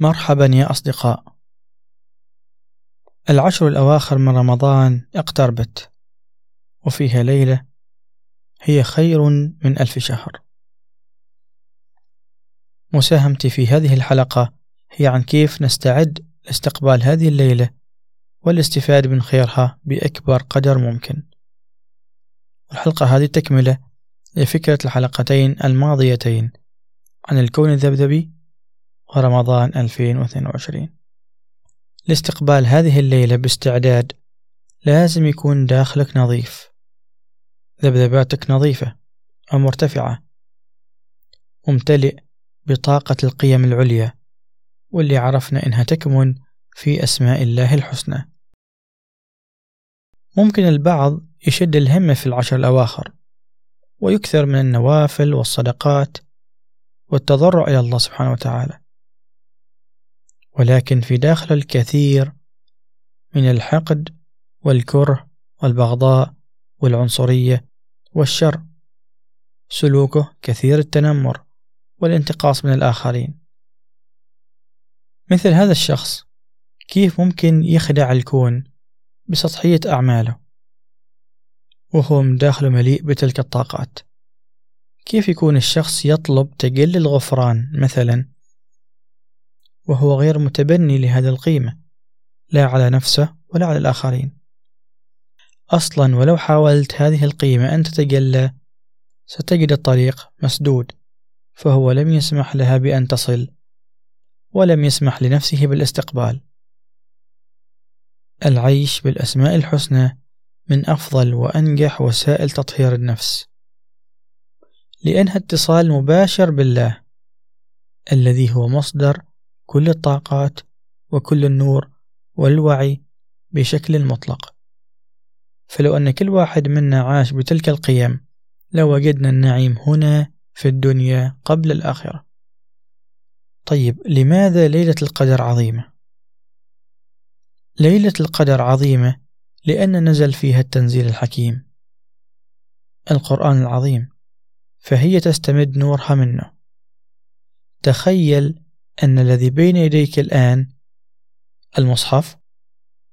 مرحبا يا أصدقاء. العشر الأواخر من رمضان اقتربت وفيها ليلة هي خير من ألف شهر. مساهمتي في هذه الحلقة هي عن كيف نستعد لاستقبال هذه الليلة والاستفادة من خيرها بأكبر قدر ممكن. الحلقة هذه تكملة لفكرة الحلقتين الماضيتين عن الكون الذبذبي ورمضان 2022 لاستقبال هذه الليلة باستعداد لازم يكون داخلك نظيف. ذبذباتك نظيفة أو مرتفعة. ممتلئ بطاقة القيم العليا واللي عرفنا إنها تكمن في أسماء الله الحسنى. ممكن البعض يشد الهمة في العشر الأواخر ويكثر من النوافل والصدقات والتضرع إلى الله سبحانه وتعالى. ولكن في داخل الكثير من الحقد والكره والبغضاء والعنصرية والشر. سلوكه كثير التنمر والانتقاص من الآخرين. مثل هذا الشخص كيف ممكن يخدع الكون بسطحية أعماله وهو من داخله مليء بتلك الطاقات؟ كيف يكون الشخص يطلب تقل الغفران مثلا وهو غير متبني لهذه القيمة لا على نفسه ولا على الآخرين. أصلا ولو حاولت هذه القيمة أن تتجلى ستجد الطريق مسدود فهو لم يسمح لها بأن تصل ولم يسمح لنفسه بالاستقبال. العيش بالأسماء الحسنى من أفضل وأنجح وسائل تطهير النفس. لأنها اتصال مباشر بالله الذي هو مصدر كل الطاقات وكل النور والوعي بشكل مطلق. فلو أن كل واحد منا عاش بتلك القيم لوجدنا النعيم هنا في الدنيا قبل الآخرة. طيب لماذا ليلة القدر عظيمة؟ ليلة القدر عظيمة لأن نزل فيها التنزيل الحكيم القرآن العظيم فهي تستمد نورها منه تخيل أن الذي بين يديك الآن المصحف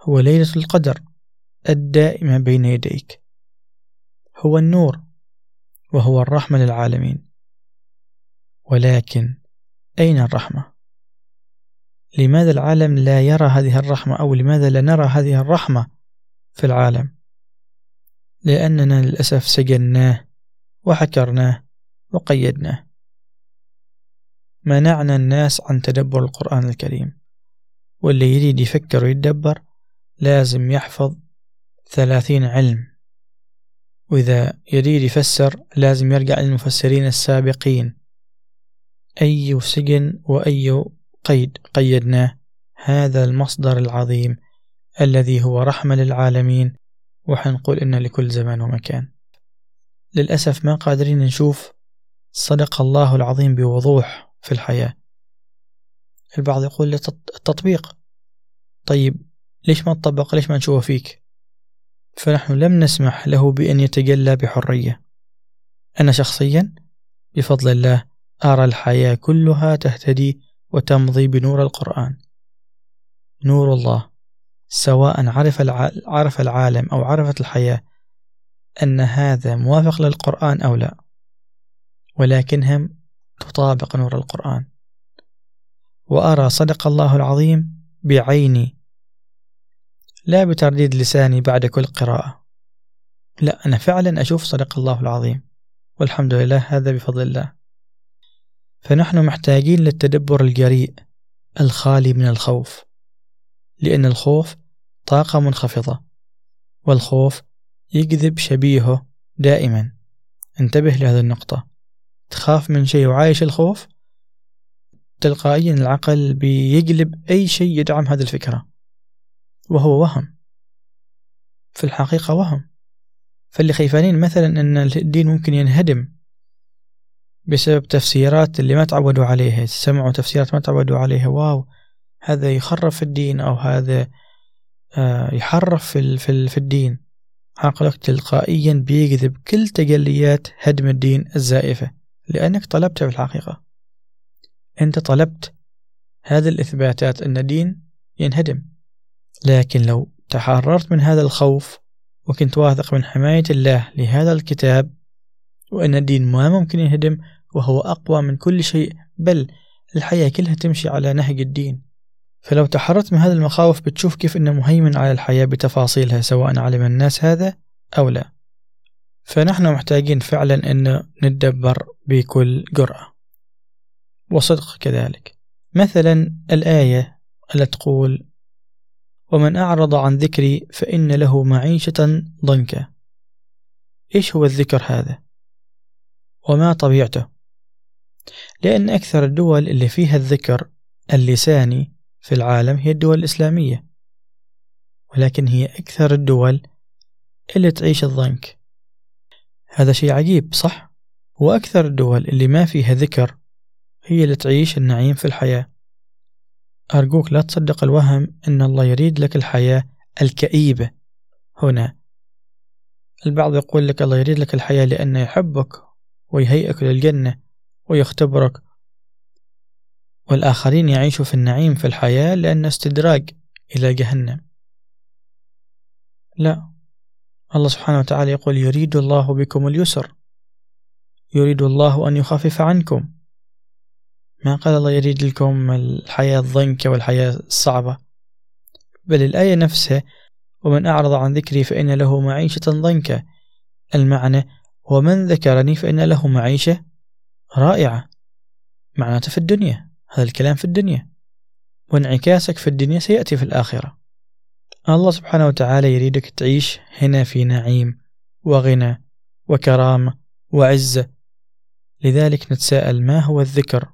هو ليلة القدر الدائمة بين يديك هو النور وهو الرحمة للعالمين ولكن أين الرحمة؟ لماذا العالم لا يرى هذه الرحمة أو لماذا لا نرى هذه الرحمة في العالم؟ لأننا للأسف سجناه وحكرناه وقيدناه منعنا الناس عن تدبر القرآن الكريم. واللي يريد يفكر ويتدبر لازم يحفظ ثلاثين علم. وإذا يريد يفسر لازم يرجع للمفسرين السابقين. أي سجن وأي قيد قيدناه. هذا المصدر العظيم الذي هو رحمة للعالمين. وحنقول إن لكل زمان ومكان. للأسف ما قادرين نشوف صدق الله العظيم بوضوح. في الحياة. البعض يقول التطبيق. طيب ليش ما تطبق؟ ليش ما نشوفه فيك؟ فنحن لم نسمح له بأن يتجلى بحرية. أنا شخصيا بفضل الله أرى الحياة كلها تهتدي وتمضي بنور القرآن. نور الله سواء عرف عرف العالم أو عرفت الحياة أن هذا موافق للقرآن أو لا. ولكنهم تطابق نور القرآن. وأرى صدق الله العظيم بعيني لا بترديد لساني بعد كل قراءة. لا أنا فعلا أشوف صدق الله العظيم والحمد لله هذا بفضل الله. فنحن محتاجين للتدبر الجريء الخالي من الخوف لأن الخوف طاقة منخفضة والخوف يجذب شبيهه دائما. انتبه لهذه النقطة. تخاف من شيء وعايش الخوف تلقائيا العقل بيقلب أي شيء يدعم هذه الفكرة وهو وهم. في الحقيقة وهم. فاللي خيفانين مثلا أن الدين ممكن ينهدم بسبب تفسيرات اللي ما تعودوا عليها سمعوا تفسيرات ما تعودوا عليها واو هذا يخرف الدين أو هذا آه، يحرف في, في, في الدين. عقلك تلقائيا بيجذب كل تجليات هدم الدين الزائفة. لأنك طلبتها في الحقيقة. أنت طلبت هذه الإثباتات أن الدين ينهدم. لكن لو تحررت من هذا الخوف وكنت واثق من حماية الله لهذا الكتاب وأن الدين ما ممكن ينهدم وهو أقوى من كل شيء بل الحياة كلها تمشي على نهج الدين. فلو تحررت من هذه المخاوف بتشوف كيف أنه مهيمن على الحياة بتفاصيلها سواء علم الناس هذا أو لا. فنحن محتاجين فعلا أن نتدبر بكل جرأة وصدق كذلك مثلا الآية التي تقول ومن أعرض عن ذكري فإن له معيشة ضنكا إيش هو الذكر هذا؟ وما طبيعته؟ لأن أكثر الدول اللي فيها الذكر اللساني في العالم هي الدول الإسلامية ولكن هي أكثر الدول اللي تعيش الضنك هذا شيء عجيب صح؟ وأكثر الدول اللي ما فيها ذكر هي اللي تعيش النعيم في الحياة. أرجوك لا تصدق الوهم أن الله يريد لك الحياة الكئيبة. هنا البعض يقول لك الله يريد لك الحياة لأنه يحبك ويهيئك للجنة ويختبرك. والآخرين يعيشوا في النعيم في الحياة لأن استدراج إلى جهنم. لا الله سبحانه وتعالى يقول يريد الله بكم اليسر. يريد الله أن يخفف عنكم. ما قال الله يريد لكم الحياة الضنكة والحياة الصعبة. بل الآية نفسها ومن أعرض عن ذكري فإن له معيشة ضنكا المعنى ومن ذكرني فإن له معيشة رائعة. معناته في الدنيا هذا الكلام في الدنيا. وانعكاسك في الدنيا سيأتي في الآخرة. الله سبحانه وتعالى يريدك تعيش هنا في نعيم وغنى وكرامة وعزة. لذلك نتساءل ما هو الذكر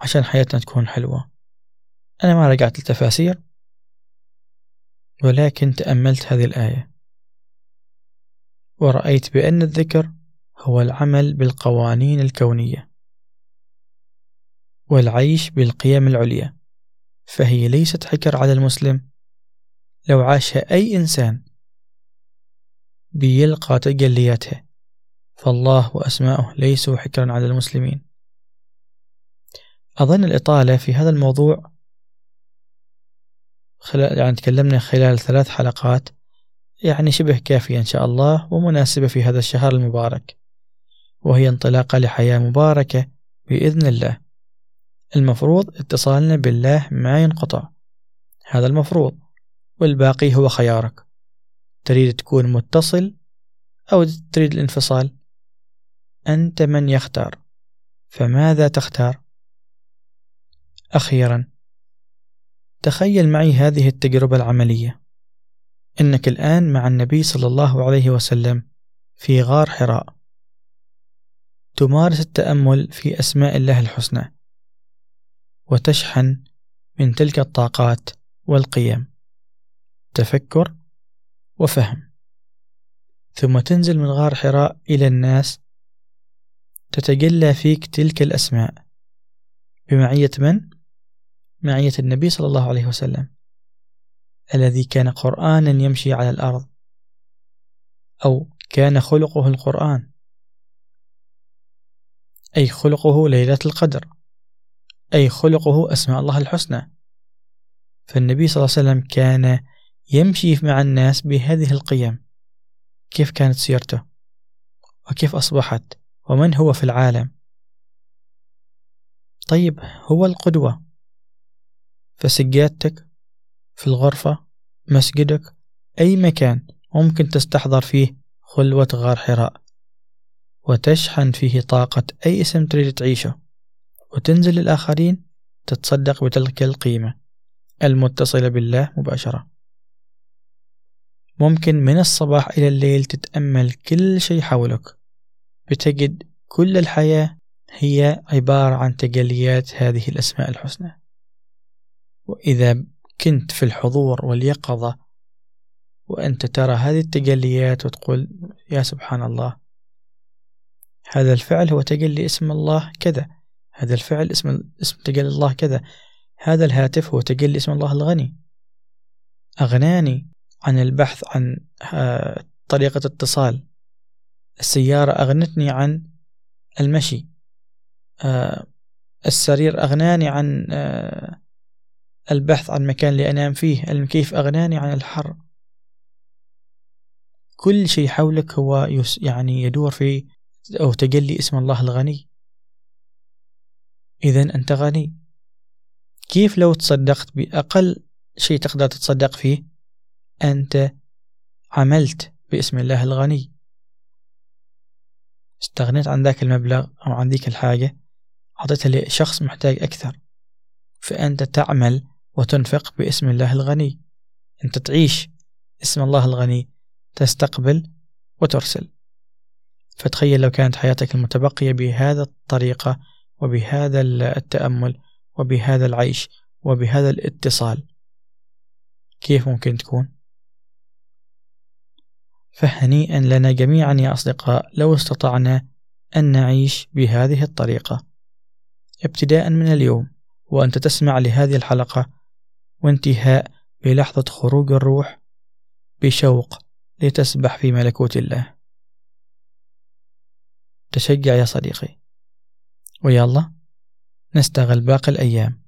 عشان حياتنا تكون حلوة؟ أنا ما رجعت التفاسير ولكن تأملت هذه الآية. ورأيت بأن الذكر هو العمل بالقوانين الكونية والعيش بالقيم العليا فهي ليست حكر على المسلم لو عاشها أي إنسان بيلقى تجلياتها فالله وأسماؤه ليسوا حكرا على المسلمين. أظن الإطالة في هذا الموضوع خلال يعني تكلمنا خلال ثلاث حلقات يعني شبه كافية إن شاء الله ومناسبة في هذا الشهر المبارك وهي انطلاقة لحياة مباركة بإذن الله. المفروض اتصالنا بالله ما ينقطع. هذا المفروض. والباقي هو خيارك. تريد تكون متصل أو تريد الانفصال. أنت من يختار. فماذا تختار؟ أخيرا تخيل معي هذه التجربة العملية. إنك الآن مع النبي صلى الله عليه وسلم في غار حراء. تمارس التأمل في أسماء الله الحسنى. وتشحن من تلك الطاقات والقيم. تفكر وفهم. ثم تنزل من غار حراء إلى الناس تتجلى فيك تلك الأسماء. بمعية من؟ معية النبي صلى الله عليه وسلم الذي كان قرآنا يمشي على الأرض أو كان خلقه القرآن. أي خلقه ليلة القدر أي خلقه أسماء الله الحسنى. فالنبي صلى الله عليه وسلم كان يمشي مع الناس بهذه القيم. كيف كانت سيرته؟ وكيف أصبحت؟ ومن هو في العالم؟ طيب هو القدوة. فسجادتك في الغرفة؟ مسجدك؟ أي مكان ممكن تستحضر فيه خلوة غار حراء. وتشحن فيه طاقة أي اسم تريد تعيشه. وتنزل للآخرين تتصدق بتلك القيمة. المتصلة بالله مباشرة. ممكن من الصباح إلى الليل تتأمل كل شيء حولك. بتجد كل الحياة هي عبارة عن تجليات هذه الأسماء الحسنى. وإذا كنت في الحضور واليقظة وأنت ترى هذه التجليات وتقول يا سبحان الله هذا الفعل هو تجلي اسم الله كذا هذا الفعل اسم اسم تجلي الله كذا هذا الهاتف هو تجلي اسم الله الغني أغناني عن البحث عن آه، طريقة اتصال. السيارة أغنتني عن المشي. آه، السرير أغناني عن آه، البحث عن مكان لأنام فيه. المكيف أغناني عن الحر. كل شيء حولك هو يعني يدور في أو تجلي اسم الله الغني. إذا أنت غني. كيف لو تصدقت بأقل شيء تقدر تتصدق فيه؟ أنت عملت باسم الله الغني. استغنيت عن ذاك المبلغ أو عن ذيك الحاجة أعطيتها لشخص محتاج أكثر. فأنت تعمل وتنفق باسم الله الغني. أنت تعيش اسم الله الغني تستقبل وترسل. فتخيل لو كانت حياتك المتبقية بهذا الطريقة وبهذا التأمل وبهذا العيش وبهذا الاتصال كيف ممكن تكون؟ فهنيئا لنا جميعا يا أصدقاء لو استطعنا أن نعيش بهذه الطريقة. ابتداء من اليوم وأنت تسمع لهذه الحلقة وانتهاء بلحظة خروج الروح بشوق لتسبح في ملكوت الله. تشجع يا صديقي. ويلا نستغل باقي الأيام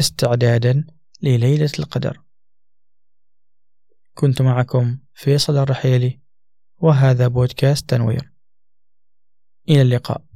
استعدادا لليلة القدر. كنت معكم فيصل الرحيلي وهذا بودكاست تنوير. إلى اللقاء.